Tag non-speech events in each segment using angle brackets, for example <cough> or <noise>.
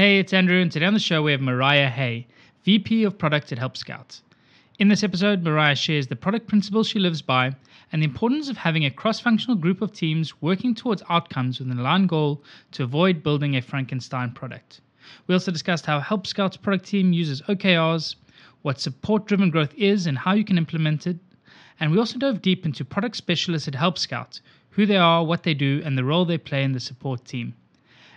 Hey, it's Andrew, and today on the show we have Mariah Hay, VP of Product at Help Scout. In this episode, Mariah shares the product principles she lives by and the importance of having a cross functional group of teams working towards outcomes with an aligned goal to avoid building a Frankenstein product. We also discussed how Help Scout's product team uses OKRs, what support driven growth is and how you can implement it, and we also dove deep into product specialists at Help Scout, who they are, what they do, and the role they play in the support team.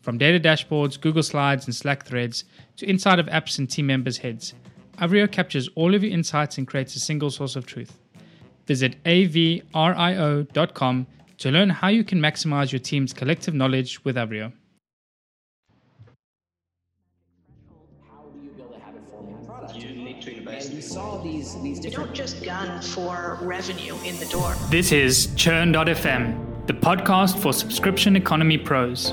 From data dashboards, Google Slides, and Slack threads to inside of apps and team members' heads, Avrio captures all of your insights and creates a single source of truth. Visit avrio.com to learn how you can maximize your team's collective knowledge with Avrio. And saw these these You different don't just gun for revenue in the door. This is Churn.fm, the podcast for subscription economy pros.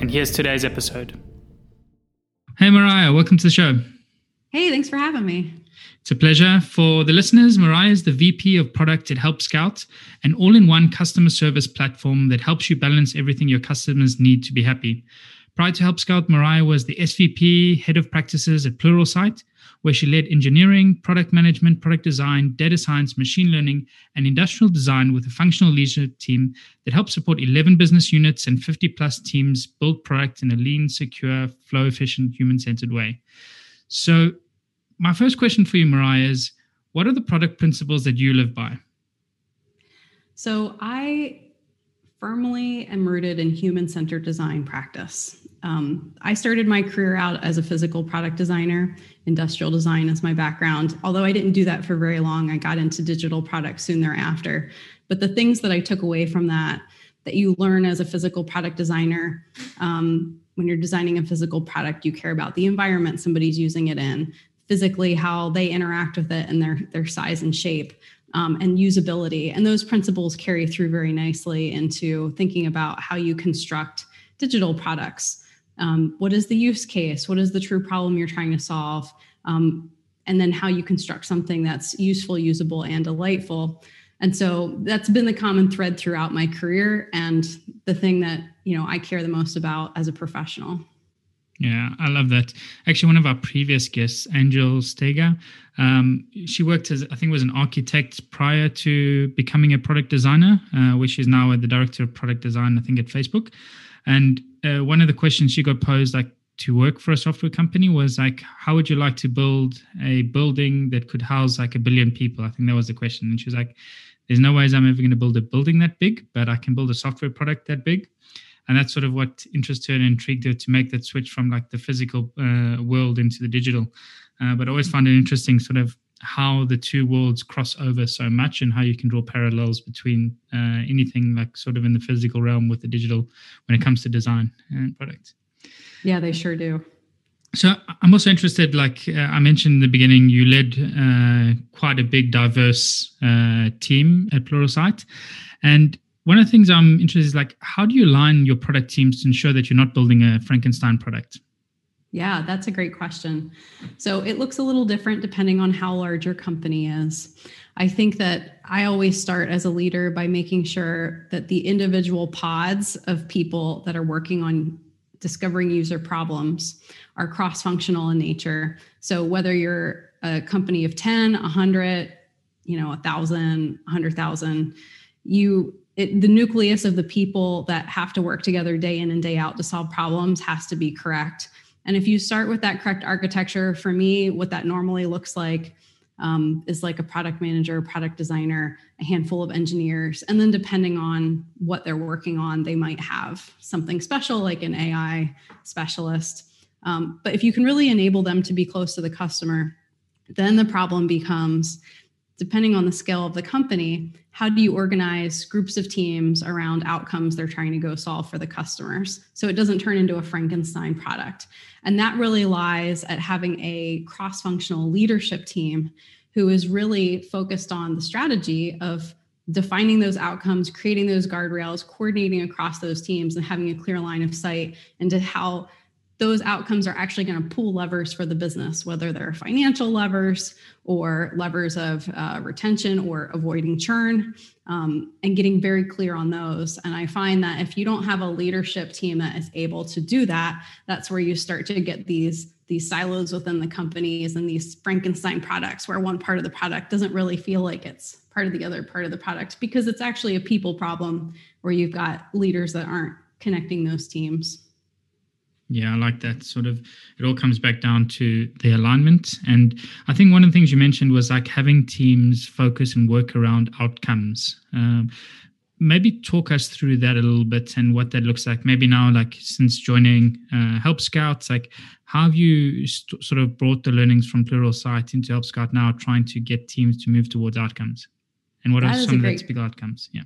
and here's today's episode. Hey, Mariah, welcome to the show. Hey, thanks for having me. It's a pleasure. For the listeners, Mariah is the VP of Product at Help Scout, an all in one customer service platform that helps you balance everything your customers need to be happy. Prior to Help Scout, Mariah was the SVP, Head of Practices at Pluralsight, where she led engineering, product management, product design, data science, machine learning, and industrial design with a functional leadership team that helped support 11 business units and 50 plus teams build product in a lean, secure, flow efficient, human centered way. So, my first question for you, Mariah, is what are the product principles that you live by? So, I firmly am rooted in human centered design practice. Um, I started my career out as a physical product designer. Industrial design as my background. Although I didn't do that for very long, I got into digital products soon thereafter. But the things that I took away from that, that you learn as a physical product designer, um, when you're designing a physical product, you care about the environment somebody's using it in, physically how they interact with it and their their size and shape um, and usability and those principles carry through very nicely into thinking about how you construct digital products um, what is the use case what is the true problem you're trying to solve um, and then how you construct something that's useful usable and delightful and so that's been the common thread throughout my career and the thing that you know i care the most about as a professional Yeah, I love that. Actually, one of our previous guests, Angel Steger, um, she worked as I think was an architect prior to becoming a product designer, uh, where she's now the director of product design, I think, at Facebook. And uh, one of the questions she got posed, like to work for a software company, was like, how would you like to build a building that could house like a billion people? I think that was the question. And she was like, there's no ways I'm ever going to build a building that big, but I can build a software product that big and that's sort of what interested her and intrigued her to make that switch from like the physical uh, world into the digital. Uh, but I always found it interesting, sort of how the two worlds cross over so much, and how you can draw parallels between uh, anything like sort of in the physical realm with the digital when it comes to design and product. yeah they sure do So I'm also interested, like uh, I mentioned in the beginning, you led uh, quite a big, diverse uh, team at Pluralsight, and one of the things I'm interested is like, how do you align your product teams to ensure that you're not building a Frankenstein product? Yeah, that's a great question. So it looks a little different depending on how large your company is. I think that I always start as a leader by making sure that the individual pods of people that are working on discovering user problems are cross functional in nature. So whether you're a company of 10, 100, you know, 1,000, 100,000, you it, the nucleus of the people that have to work together day in and day out to solve problems has to be correct And if you start with that correct architecture, for me, what that normally looks like um, is like a product manager, product designer, a handful of engineers. And then depending on what they're working on, they might have something special like an AI specialist. Um, but if you can really enable them to be close to the customer, then the problem becomes depending on the scale of the company, how do you organize groups of teams around outcomes they're trying to go solve for the customers so it doesn't turn into a Frankenstein product? And that really lies at having a cross functional leadership team who is really focused on the strategy of defining those outcomes, creating those guardrails, coordinating across those teams, and having a clear line of sight into how those outcomes are actually going to pull levers for the business, whether they're financial levers or levers of uh, retention or avoiding churn, um, and getting very clear on those. And I find that if you don't have a leadership team that is able to do that, that's where you start to get these these silos within the companies and these Frankenstein products, where one part of the product doesn't really feel like it's part of the other part of the product because it's actually a people problem where you've got leaders that aren't connecting those teams. Yeah, I like that. Sort of, it all comes back down to the alignment. And I think one of the things you mentioned was like having teams focus and work around outcomes. Um, maybe talk us through that a little bit and what that looks like. Maybe now, like since joining uh, Help Scouts, like how have you st- sort of brought the learnings from Pluralsight into Help Scout now, trying to get teams to move towards outcomes? And what that are some of those big outcomes? Yeah.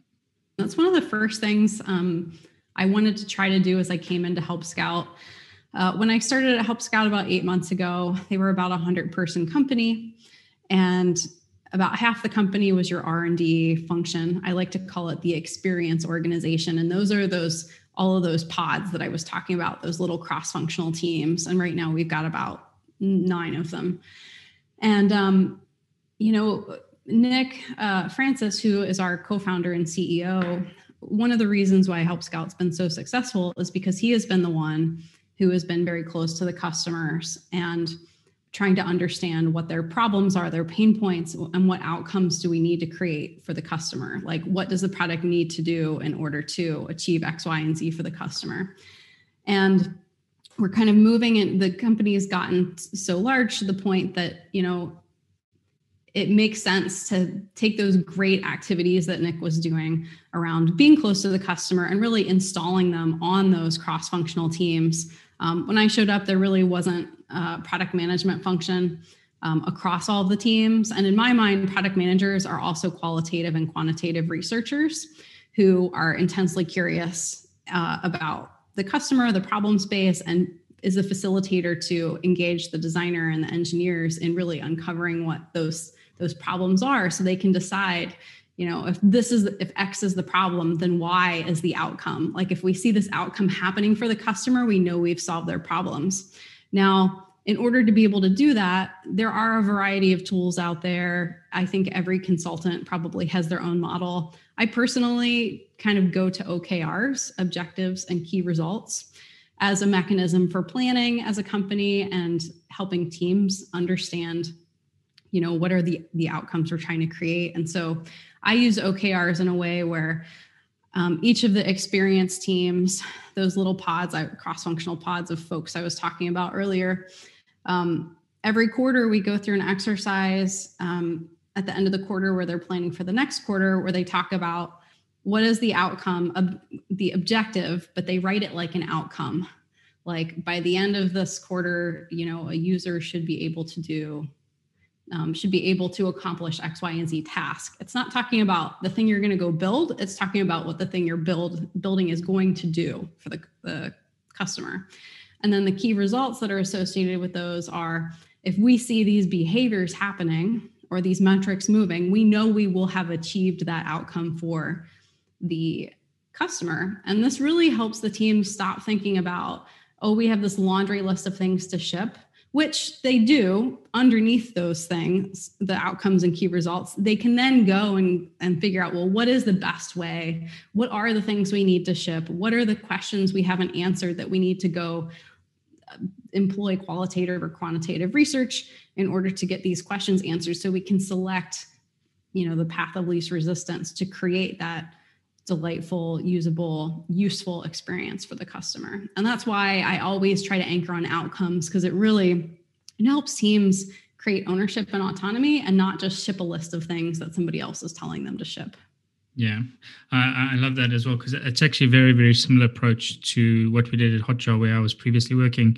That's one of the first things. Um, I wanted to try to do as I came into Help Scout. Uh, when I started at Help Scout about eight months ago, they were about a hundred person company, and about half the company was your R&D function. I like to call it the experience organization, and those are those all of those pods that I was talking about, those little cross-functional teams. And right now we've got about nine of them. And um, you know, Nick uh, Francis, who is our co-founder and CEO, one of the reasons why Help Scout's been so successful is because he has been the one who has been very close to the customers and trying to understand what their problems are, their pain points, and what outcomes do we need to create for the customer? Like, what does the product need to do in order to achieve X, Y, and Z for the customer? And we're kind of moving and the company has gotten so large to the point that, you know, it makes sense to take those great activities that Nick was doing around being close to the customer and really installing them on those cross functional teams. Um, when I showed up, there really wasn't a product management function um, across all the teams. And in my mind, product managers are also qualitative and quantitative researchers who are intensely curious uh, about the customer, the problem space, and is a facilitator to engage the designer and the engineers in really uncovering what those those problems are so they can decide you know if this is if x is the problem then y is the outcome. Like if we see this outcome happening for the customer we know we've solved their problems. Now in order to be able to do that there are a variety of tools out there. I think every consultant probably has their own model. I personally kind of go to okrs objectives and key results as a mechanism for planning as a company and helping teams understand you know what are the the outcomes we're trying to create. And so i use okrs in a way where um, each of the experience teams those little pods cross-functional pods of folks i was talking about earlier um, every quarter we go through an exercise um, at the end of the quarter where they're planning for the next quarter where they talk about what is the outcome of the objective but they write it like an outcome like by the end of this quarter you know a user should be able to do um, should be able to accomplish X, Y, and Z task. It's not talking about the thing you're going to go build. It's talking about what the thing you're build building is going to do for the, the customer. And then the key results that are associated with those are if we see these behaviors happening or these metrics moving, we know we will have achieved that outcome for the customer. And this really helps the team stop thinking about, oh, we have this laundry list of things to ship which they do underneath those things the outcomes and key results. They can then go and, and figure out well what is the best way? What are the things we need to ship? What are the questions we haven't answered that we need to go uh, employ qualitative or quantitative research in order to get these questions answered so we can select you know the path of least resistance to create that delightful, usable, useful experience for the customer. And that's why I always try to anchor on outcomes because it really it helps teams create ownership and autonomy and not just ship a list of things that somebody else is telling them to ship. Yeah, I, I love that as well because it's actually a very, very similar approach to what we did at Hotjar, where I was previously working.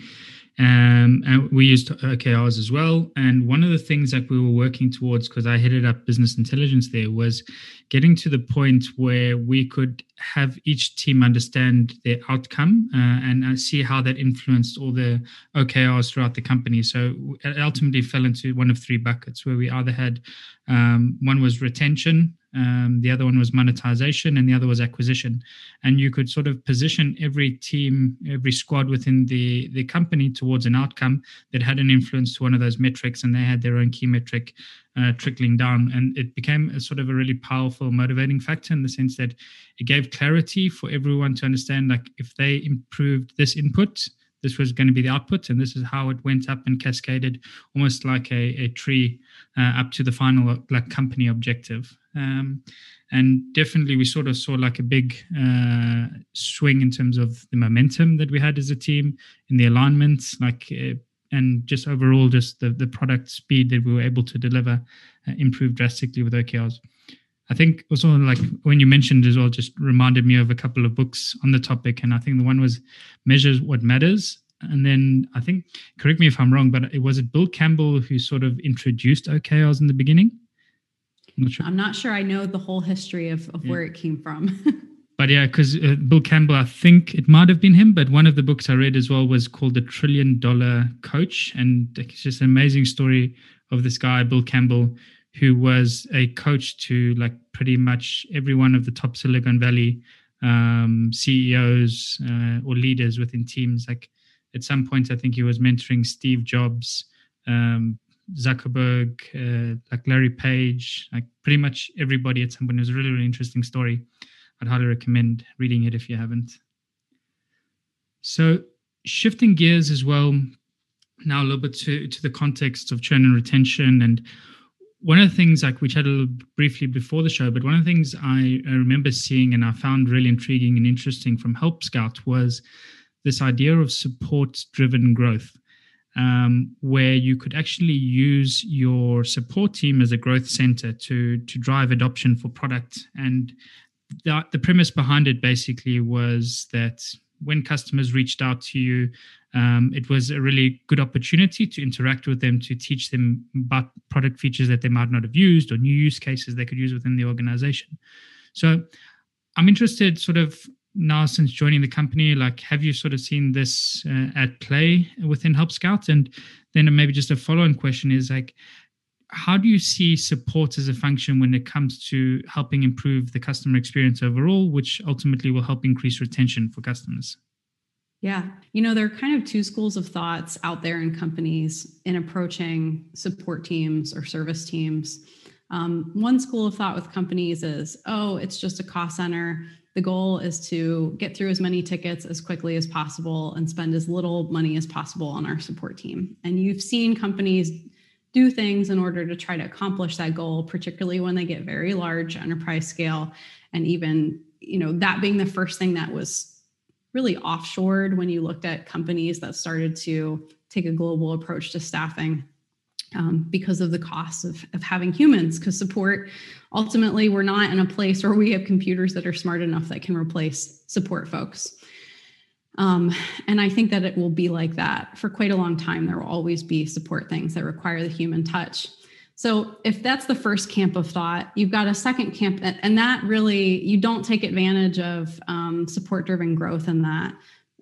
Um, and we used OKRs as well. And one of the things that we were working towards, because I headed up business intelligence there, was getting to the point where we could have each team understand their outcome uh, and uh, see how that influenced all the OKRs throughout the company. So it ultimately fell into one of three buckets where we either had um, one was retention, um, the other one was monetization, and the other was acquisition. And you could sort of position every team, every squad within the the company towards an outcome that had an influence to one of those metrics, and they had their own key metric uh, trickling down. And it became a sort of a really powerful motivating factor in the sense that it gave clarity for everyone to understand, like if they improved this input, this was going to be the output, and this is how it went up and cascaded, almost like a, a tree uh, up to the final like company objective. Um, and definitely, we sort of saw like a big uh, swing in terms of the momentum that we had as a team in the alignment, like. Uh, and just overall, just the, the product speed that we were able to deliver uh, improved drastically with OKRs. I think also like when you mentioned as well, just reminded me of a couple of books on the topic. And I think the one was Measures What Matters. And then I think, correct me if I'm wrong, but it was it Bill Campbell who sort of introduced OKRs in the beginning? I'm not sure. I'm not sure I know the whole history of, of yeah. where it came from. <laughs> but yeah, because uh, Bill Campbell, I think it might have been him, but one of the books I read as well was called The Trillion Dollar Coach. And it's just an amazing story of this guy, Bill Campbell, who was a coach to like pretty much every one of the top Silicon Valley um, CEOs uh, or leaders within teams. Like at some point, I think he was mentoring Steve Jobs, um, Zuckerberg, uh, like Larry Page, like pretty much everybody at some point. It was a really, really interesting story. I'd highly recommend reading it if you haven't. So, shifting gears as well, now a little bit to, to the context of churn and retention. And one of the things, like we chatted briefly before the show, but one of the things I, I remember seeing and I found really intriguing and interesting from Help Scout was this idea of support driven growth um, where you could actually use your support team as a growth center to to drive adoption for product. And the, the premise behind it basically was that when customers reached out to you, um, it was a really good opportunity to interact with them, to teach them about product features that they might not have used or new use cases they could use within the organization. So I'm interested, sort of now since joining the company like have you sort of seen this uh, at play within help scout and then maybe just a follow-on question is like how do you see support as a function when it comes to helping improve the customer experience overall which ultimately will help increase retention for customers? Yeah. You know there are kind of two schools of thoughts out there in companies in approaching support teams or service teams. Um, one school of thought with companies is oh it's just a cost center the goal is to get through as many tickets as quickly as possible and spend as little money as possible on our support team. And you've seen companies do things in order to try to accomplish that goal, particularly when they get very large enterprise scale. And even, you know, that being the first thing that was really offshored when you looked at companies that started to take a global approach to staffing um, because of the cost of, of having humans because support ultimately we're not in a place where we have computers that are smart enough that can replace support folks. Um, and i think that it will be like that for quite a long time. There will always be support things that require the human touch. So if that's the first camp of thought you've got a second camp and that really you don't take advantage of um, support driven growth in that.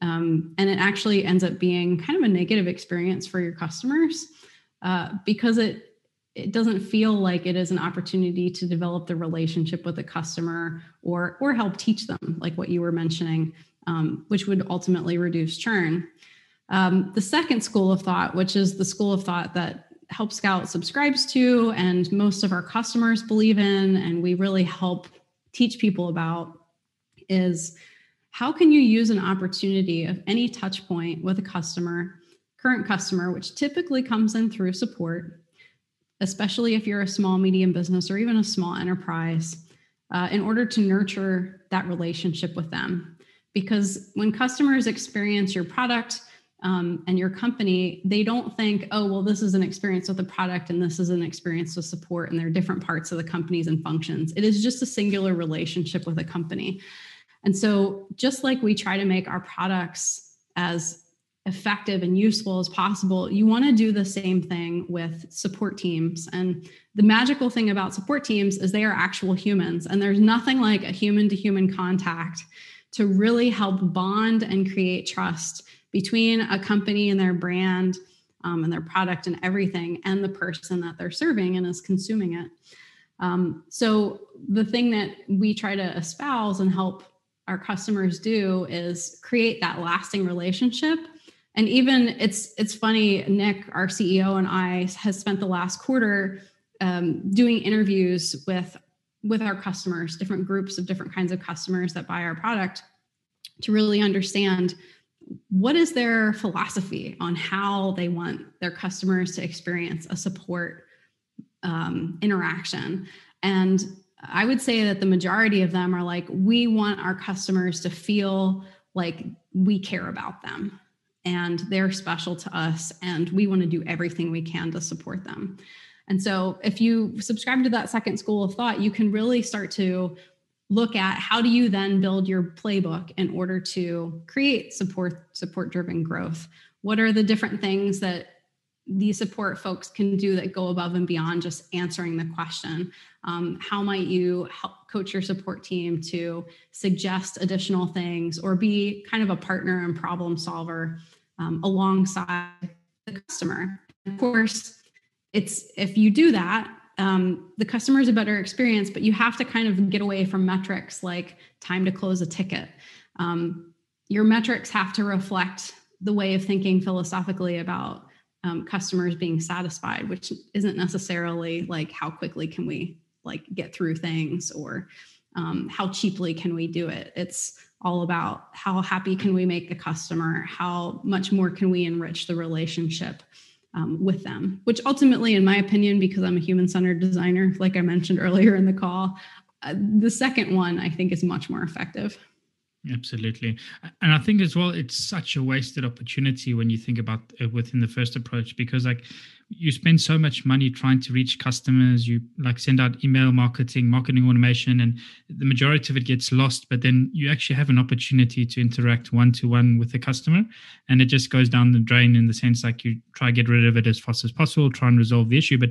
Um, and it actually ends up being kind of a negative experience for your customers uh, because it it doesn't feel like it is an opportunity to develop the relationship with the customer or or help teach them like what you were mentioning um, which would ultimately reduce churn. Um, the second school of thought which is the school of thought that help scout subscribes to and most of our customers believe in and we really help teach people about is how can you use an opportunity of any touch point with a customer current customer, which typically comes in through support, especially if you're a small, medium business or even a small enterprise. uh, in order to nurture that relationship with them. Because when customers experience your product, um, and your company, they don't think, oh, well, this is an experience with a product and this is an experience with support, and they're different parts of the companies and functions. It is just a singular relationship with a company. And so, just like we try to make our products as effective and useful as possible, you want to do the same thing with support teams. And the magical thing about support teams is they are actual humans, and there's nothing like a human to human contact to really help bond and create trust between a company and their brand um, and their product and everything and the person that they're serving and is consuming it. Um, so, the thing that we try to espouse and help our customers do is create that lasting relationship and even it's it's funny nick our ceo and i has spent the last quarter um, doing interviews with with our customers different groups of different kinds of customers that buy our product to really understand what is their philosophy on how they want their customers to experience a support um, interaction. And i would say that the majority of them are like we want our customers to feel like we care about them and they're special to us and we want to do everything we can to support them. And so if you subscribe to that second school of thought you can really start to look at how do you then build your playbook in order to create support support driven growth? What are the different things that these support folks can do that go above and beyond just answering the question? Um, how might you help coach your support team to suggest additional things or be kind of a partner and problem solver um, alongside the customer of course it's if you do that um, the customer is a better experience, but you have to kind of get away from metrics like time to close a ticket. Um, your metrics have to reflect the way of thinking philosophically about um, customers being satisfied, which isn't necessarily like how quickly can we like get through things or um, how cheaply can we do it. It's all about how happy can we make the customer, how much more can we enrich the relationship um, with them, which ultimately, in my opinion, because I'm a human centered designer, like I mentioned earlier in the call, uh, the second one I think is much more effective. Absolutely. And I think as well, it's such a wasted opportunity when you think about it within the first approach, because like you spend so much money trying to reach customers. You like send out email marketing marketing automation and the majority of it gets lost but then you actually have an opportunity to interact one to one with the customer and it just goes down the drain in the sense like you try to get rid of it as fast as possible try and resolve the issue but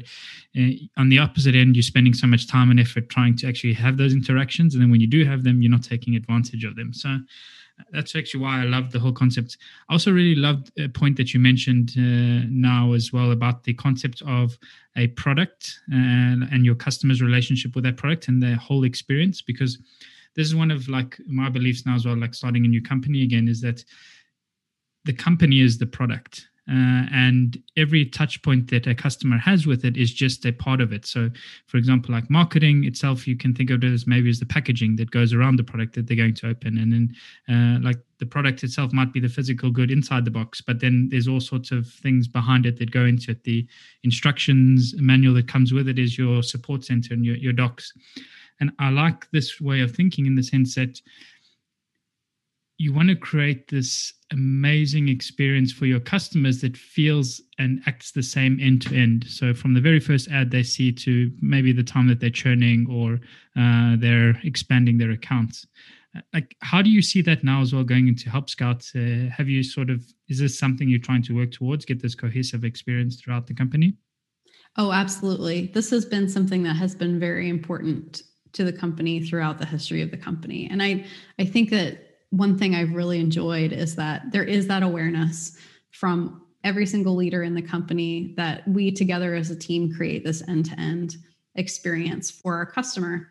uh, on the opposite end you're spending so much time and effort trying to actually have those interactions and then when you do have them you're not taking advantage of them. So that's actually why I love the whole concept. I also really loved a point that you mentioned uh, now as well about the concept of a product and, and your customer's relationship with that product and their whole experience. Because this is one of like my beliefs now as well, like starting a new company again, is that the company is the product uh, and every touch point that a customer has with it is just a part of it. So for example like marketing itself you can think of it as maybe as the packaging that goes around the product that they're going to open. And then uh, like the product itself might be the physical good inside the box but then there's all sorts of things behind it that go into it. The instructions manual that comes with it is your support center and your, your docs. And i like this way of thinking in the sense that you want to create this amazing experience for your customers that feels and acts the same end to end. So from the very first ad they see to maybe the time that they're churning or uh, they're expanding their accounts. Uh, like, how do you see that now as well going into Help Scout? Uh, have you sort of is this something you're trying to work towards? Get this cohesive experience throughout the company? Oh, absolutely. This has been something that has been very important to the company throughout the history of the company, and I I think that one thing I've really enjoyed is that there is that awareness from every single leader in the company that we together as a team create this end to end experience for our customer.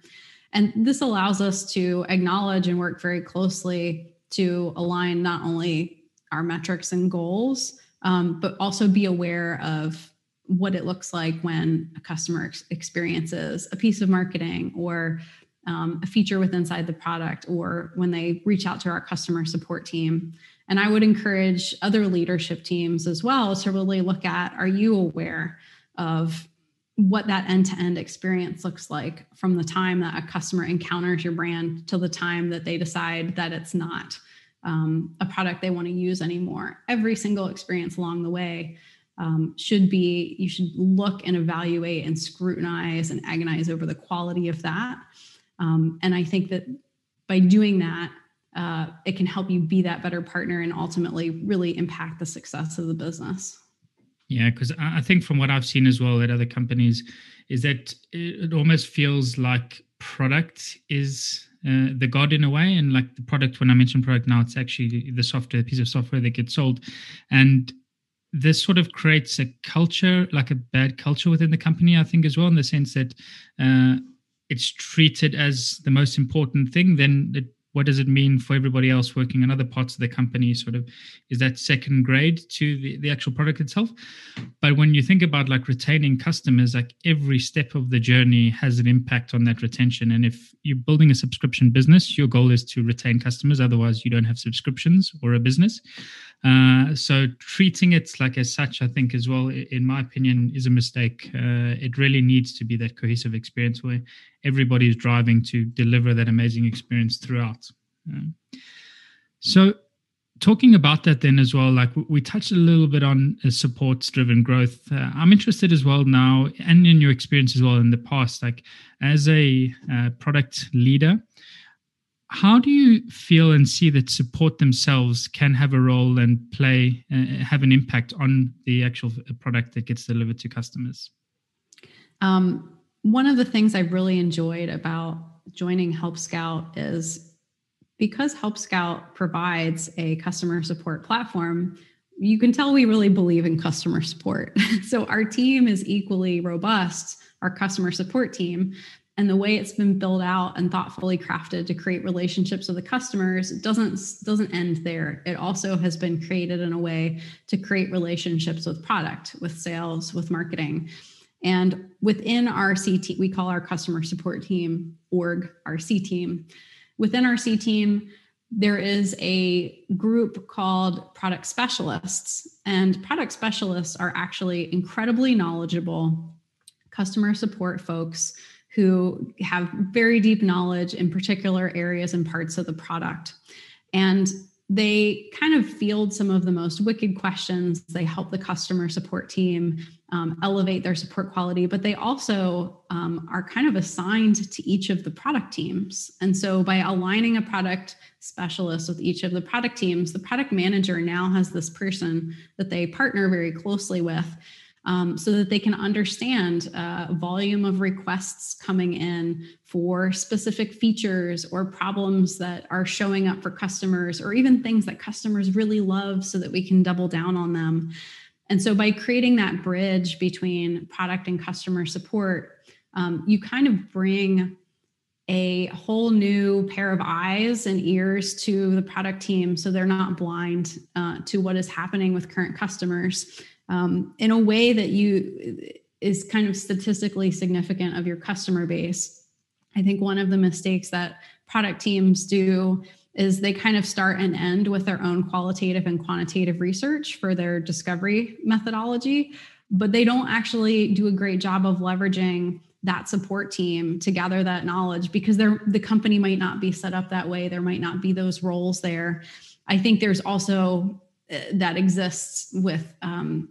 And this allows us to acknowledge and work very closely to align not only our metrics and goals, um, but also be aware of what it looks like when a customer ex- experiences a piece of marketing or um, a feature with inside the product or when they reach out to our customer support team. And I would encourage other leadership teams as well to really look at are you aware of what that end-to-end experience looks like from the time that a customer encounters your brand till the time that they decide that it's not um, a product they want to use anymore every single experience along the way um, should be you should look and evaluate and scrutinize and agonize over the quality of that um, and i think that by doing that uh, it can help you be that better partner and ultimately really impact the success of the business yeah, because I think from what I've seen as well at other companies, is that it almost feels like product is uh, the god in a way, and like the product. When I mention product now, it's actually the software, the piece of software that gets sold, and this sort of creates a culture, like a bad culture within the company. I think as well, in the sense that uh, it's treated as the most important thing. Then it what does it mean for everybody else working in other parts of the company? Sort of is that second grade to the, the actual product itself? But when you think about like retaining customers like every step of the journey has an impact on that retention. And if you're building a subscription business your goal is to retain customers. Otherwise you don't have subscriptions or a business uh, so treating it like as such i think as well in my opinion is a mistake uh, it really needs to be that cohesive experience where everybody is driving to deliver that amazing experience throughout. Um, so, talking about that then as well, like we touched a little bit on support driven growth. Uh, I'm interested as well now, and in your experience as well in the past, like as a uh, product leader. How do you feel and see that support themselves can have a role and play, uh, have an impact on the actual product that gets delivered to customers? Um, one of the things I really enjoyed about joining Help Scout is because Help Scout provides a customer support platform, you can tell we really believe in customer support. <laughs> so our team is equally robust, our customer support team. And the way it's been built out and thoughtfully crafted to create relationships with the customers doesn't doesn't end there. It also has been created in a way to create relationships with product, with sales, with marketing. And within our C team, we call our customer support team org, our C team. Within our C team, there is a group called product specialists, and product specialists are actually incredibly knowledgeable customer support folks who have very deep knowledge in particular areas and parts of the product. And they kind of field some of the most wicked questions. They help the customer support team um, elevate their support quality, but they also um, are kind of assigned to each of the product teams. And so by aligning a product specialist with each of the product teams, the product manager now has this person that they partner very closely with um, so that they can understand uh, volume of requests coming in for specific features or problems that are showing up for customers or even things that customers really love so that we can double down on them. And so by creating that bridge between product and customer support um, you kind of bring a whole new pair of eyes and ears to the product team so they're not blind uh, to what is happening with current customers um, in a way that you is kind of statistically significant of your customer base. I think one of the mistakes that product teams do is they kind of start and end with their own qualitative and quantitative research for their discovery methodology, but they don't actually do a great job of leveraging that support team to gather that knowledge because they're the company might not be set up that way there might not be those roles there i think there's also that exists with um,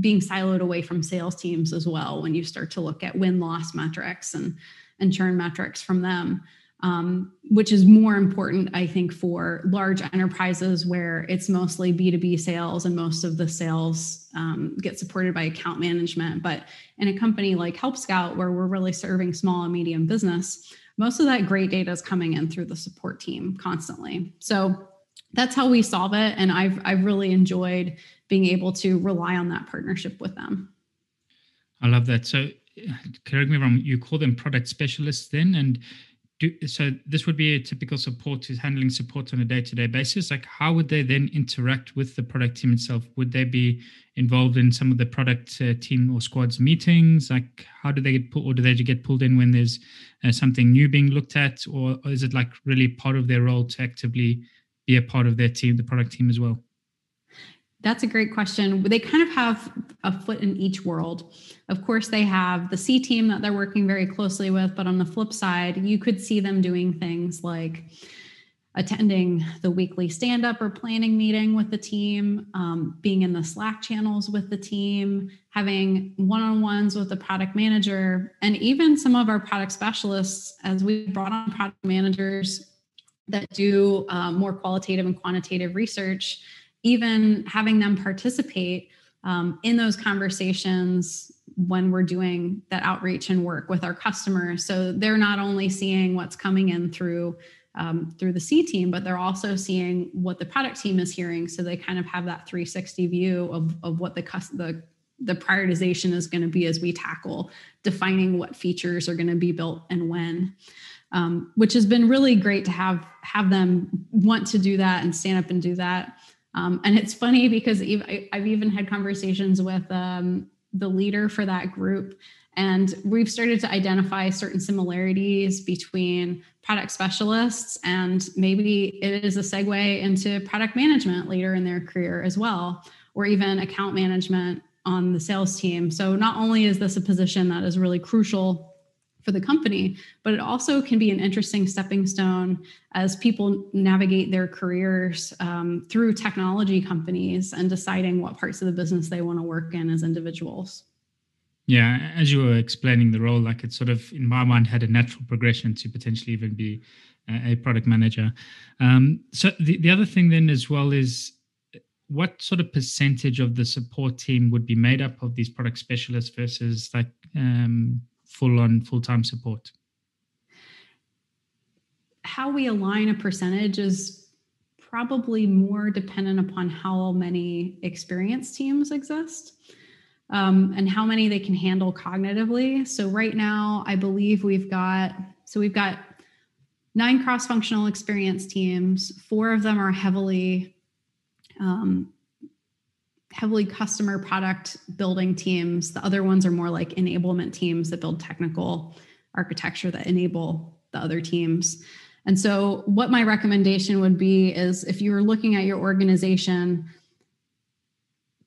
being siloed away from sales teams as well when you start to look at win loss metrics and and churn metrics from them. Um, which is more important i think for large enterprises where it's mostly b2b sales and most of the sales um, get supported by account management. But in a company like help scout where we're really serving small and medium business most of that great data is coming in through the support team constantly. So that's how we solve it. And i've i've really enjoyed being able to rely on that partnership with them. I love that. So correct me if wrong you call them product specialists then? And do so this would be a typical support is handling support on a day-to-day basis. Like how would they then interact with the product team itself? Would they be involved in some of the product uh, team or squads meetings? Like how do they get pulled or do they get pulled in when there's uh, something new being looked at? Or, or is it like really part of their role to actively be a part of their team, the product team as well? That's a great question. They kind of have a foot in each world. Of course, they have the C team that they're working very closely with, but on the flip side, you could see them doing things like attending the weekly stand up or planning meeting with the team, um, being in the Slack channels with the team, having one on ones with the product manager, and even some of our product specialists, as we brought on product managers that do uh, more qualitative and quantitative research even having them participate um, in those conversations when we're doing that outreach and work with our customers. So they're not only seeing what's coming in through um, through the c team but they're also seeing what the product team is hearing. So they kind of have that 360 view of, of what the, the the prioritization is going to be as we tackle defining what features are going to be built and when um, which has been really great to have have them want to do that and stand up and do that um, and it's funny because I've even had conversations with um, the leader for that group, and we've started to identify certain similarities between product specialists, and maybe it is a segue into product management later in their career as well, or even account management on the sales team. So, not only is this a position that is really crucial for the company, but it also can be an interesting stepping stone as people navigate their careers um, through technology companies and deciding what parts of the business they want to work in as individuals. Yeah, as you were explaining the role, like it sort of, in my mind, had a natural progression to potentially even be a product manager. Um, so the, the other thing then as well is what sort of percentage of the support team would be made up of these product specialists versus like um, full on full time support? How we align a percentage is probably more dependent upon how many experienced teams exist um, and how many they can handle cognitively. So, right now, I believe we've got so we've got nine cross functional experience teams, four of them are heavily um, heavily customer product building teams. The other ones are more like enablement teams that build technical architecture that enable the other teams. And so, what my recommendation would be is if you're looking at your organization,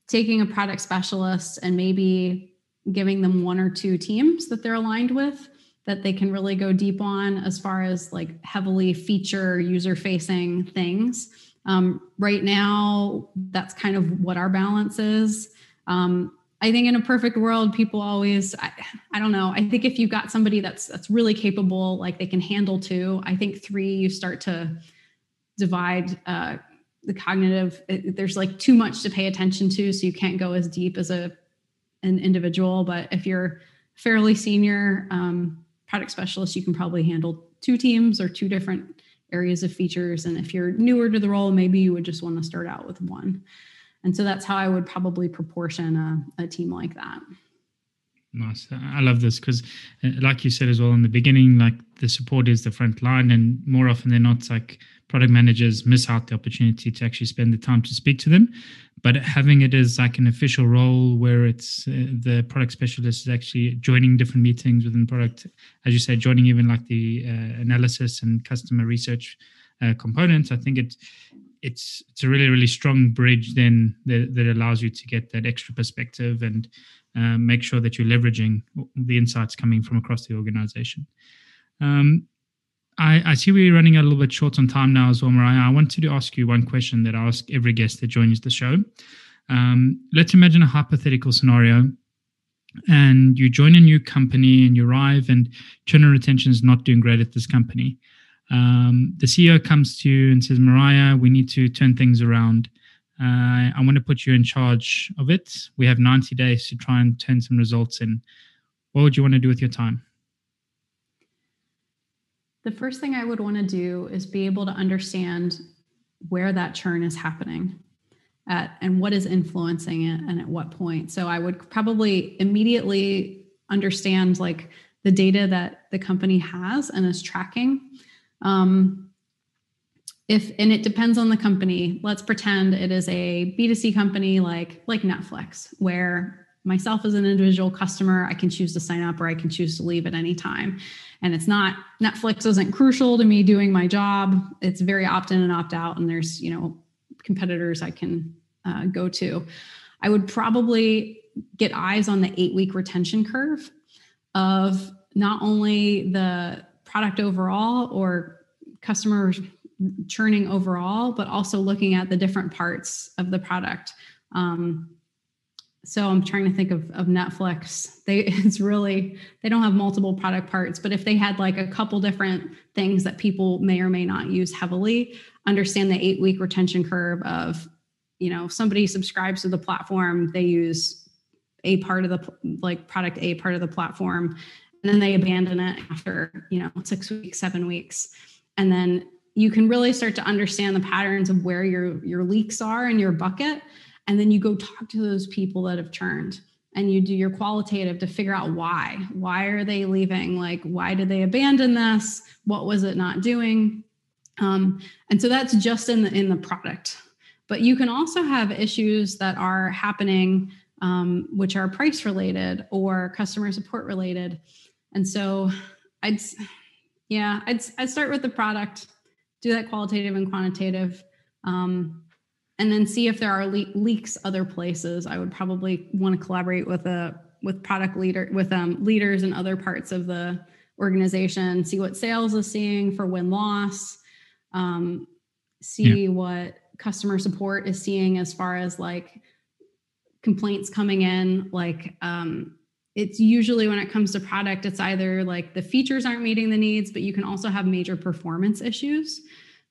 taking a product specialist and maybe giving them one or two teams that they're aligned with that they can really go deep on as far as like heavily feature user facing things um, right now, that's kind of what our balance is. Um, I think in a perfect world, people always, I, I, don't know. I think if you've got somebody that's that's really capable, like they can handle two, I think three, you start to divide uh, the cognitive. It, there's like too much to pay attention to, so you can't go as deep as a an individual. But if you're fairly senior um, product specialist, you can probably handle two teams or two different areas of features. And if you're newer to the role, maybe you would just want to start out with one. And so that's how I would probably proportion a, a team like that. Nice. I love this because, uh, like you said as well in the beginning, like the support is the front line, and more often than not, like product managers miss out the opportunity to actually spend the time to speak to them. But having it as like an official role where it's uh, the product specialist is actually joining different meetings within product, as you said, joining even like the uh, analysis and customer research uh, components, I think it it's it's a really really strong bridge then that, that allows you to get that extra perspective and uh, make sure that you're leveraging the insights coming from across the organization. Um, I, I, see we're running a little bit short on time now as well, Mariah. I wanted to ask you one question that I ask every guest that joins the show. Um, let's imagine a hypothetical scenario and you join a new company and you arrive and churn and retention is not doing great at this company. Um, the CEO comes to you and says, Mariah, we need to turn things around. Uh, I want to put you in charge of it. We have 90 days to try and turn some results in. What would you want to do with your time? The first thing I would want to do is be able to understand where that churn is happening at and what is influencing it and at what point. So I would probably immediately understand like the data that the company has and is tracking. Um, if and it depends on the company let's pretend it is a b2c company like like netflix where myself as an individual customer i can choose to sign up or i can choose to leave at any time and it's not netflix isn't crucial to me doing my job it's very opt in and opt out and there's you know competitors i can uh, go to. I would probably get eyes on the eight week retention curve of not only the product overall or customer churning overall, but also looking at the different parts of the product. Um, so I'm trying to think of, of Netflix. They <laughs> it's really they don't have multiple product parts, but if they had like a couple different things that people may or may not use heavily, understand the eight week retention curve of, you know, if somebody subscribes to the platform, they use a part of the like product A part of the platform, and then they abandon it after you know six weeks, seven weeks, and then you can really start to understand the patterns of where your your leaks are in your bucket and then you go talk to those people that have churned and you do your qualitative to figure out why. Why are they leaving? Like why did they abandon this? What was it not doing? Um, and so that's just in the in the product. But you can also have issues that are happening um, which are price related or customer support related. And so i'd yeah i'd, I'd start with the product do that qualitative and quantitative. Um, and then see if there are le- leaks other places. I would probably want to collaborate with a with product leader with um, leaders in other parts of the organization. See what sales is seeing for win loss. Um, see yeah. what customer support is seeing as far as like complaints coming in. Like um, it's usually when it comes to product, it's either like the features aren't meeting the needs, but you can also have major performance issues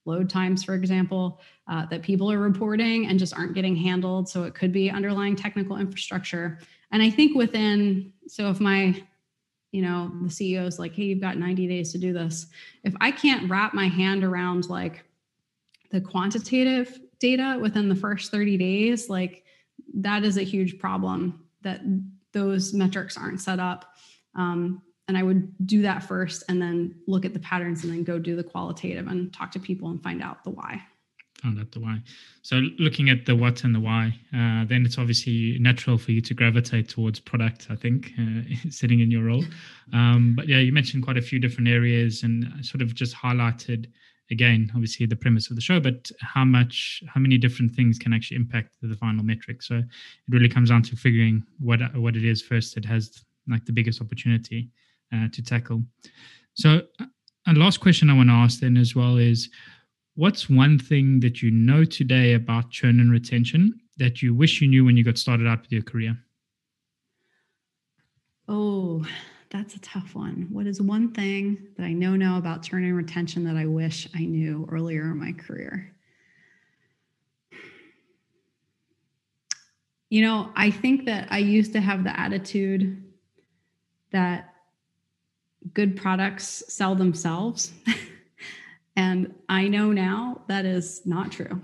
load times, for example, uh, that people are reporting and just aren't getting handled. So it could be underlying technical infrastructure. And I think within, so if my, you know, the CEO is like, hey, you've got 90 days to do this. If I can't wrap my hand around like the quantitative data within the first 30 days, like that is a huge problem that those metrics aren't set up. Um, and I would do that first and then look at the patterns and then go do the qualitative and talk to people and find out the why. Find out the why. So looking at the what and the why, uh, then it's obviously natural for you to gravitate towards product. I think uh, <laughs> sitting in your role, um, but yeah, you mentioned quite a few different areas and sort of just highlighted again, obviously the premise of the show, but how much, how many different things can actually impact the final metric. So it really comes down to figuring what what it is first that has like the biggest opportunity uh, to tackle. So, uh, a last question I want to ask then as well is what's one thing that you know today about churn and retention that you wish you knew when you got started out with your career? Oh, that's a tough one. What is one thing that I know now about churn and retention that I wish I knew earlier in my career? You know, I think that I used to have the attitude that good products sell themselves. <laughs> and I know now that is not true.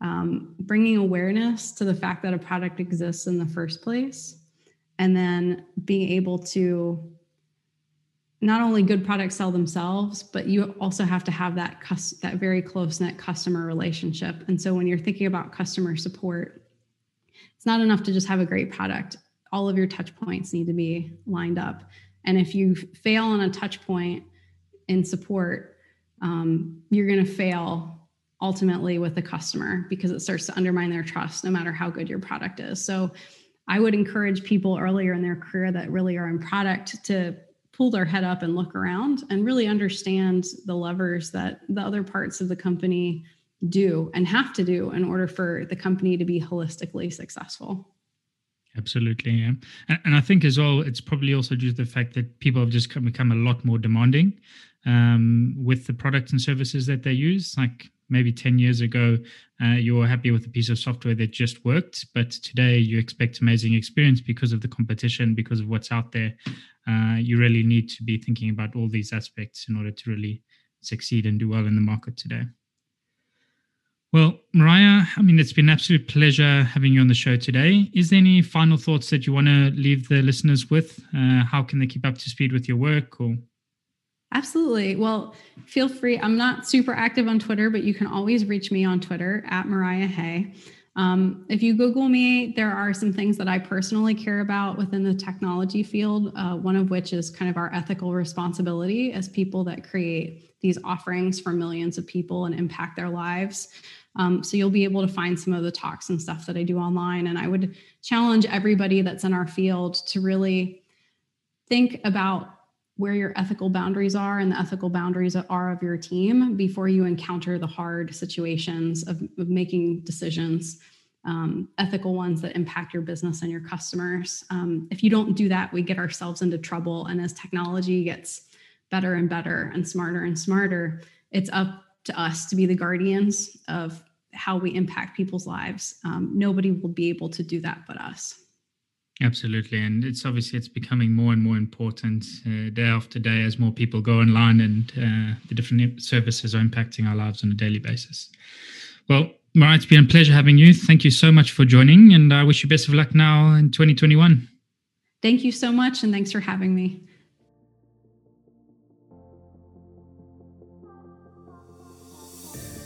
Um, bringing awareness to the fact that a product exists in the first place, and then being able to not only good products sell themselves, but you also have to have that cus- that very close knit customer relationship. And so when you're thinking about customer support, it's not enough to just have a great product. All of your touch points need to be lined up. And if you fail on a touch point in support, um, you're going to fail ultimately with the customer because it starts to undermine their trust no matter how good your product is. So I would encourage people earlier in their career that really are in product to pull their head up and look around and really understand the levers that the other parts of the company do and have to do in order for the company to be holistically successful. Absolutely, yeah. And, and, I think as well, it's probably also due to the fact that people have just become a lot more demanding um, with the products and services that they use. Like maybe 10 years ago, uh, you were happy with a piece of software that just worked, but today you expect amazing experience because of the competition, because of what's out there. Uh, you really need to be thinking about all these aspects in order to really succeed and do well in the market today. Well, Mariah, I mean, it's been an absolute pleasure having you on the show today. Is there any final thoughts that you want to leave the listeners with? Uh, how can they keep up to speed with your work or? Absolutely. Well, feel free. I'm not super active on Twitter, but you can always reach me on Twitter at Mariah Hay. Um, if you Google me, there are some things that I personally care about within the technology field, uh, one of which is kind of our ethical responsibility as people that create these offerings for millions of people and impact their lives. Um, so you'll be able to find some of the talks and stuff that I do online. And I would challenge everybody that's in our field to really think about where your ethical boundaries are and the ethical boundaries are of your team before you encounter the hard situations of, of making decisions um, ethical ones that impact your business and your customers um, if you don't do that we get ourselves into trouble and as technology gets better and better and smarter and smarter it's up to us to be the guardians of how we impact people's lives um, nobody will be able to do that but us Absolutely, and it's obviously it's becoming more and more important uh, day after day as more people go online and uh, the different services are impacting our lives on a daily basis. Well, Mariah, it's been a pleasure having you. Thank you so much for joining, and I wish you best of luck now in 2021. Thank you so much, and thanks for having me.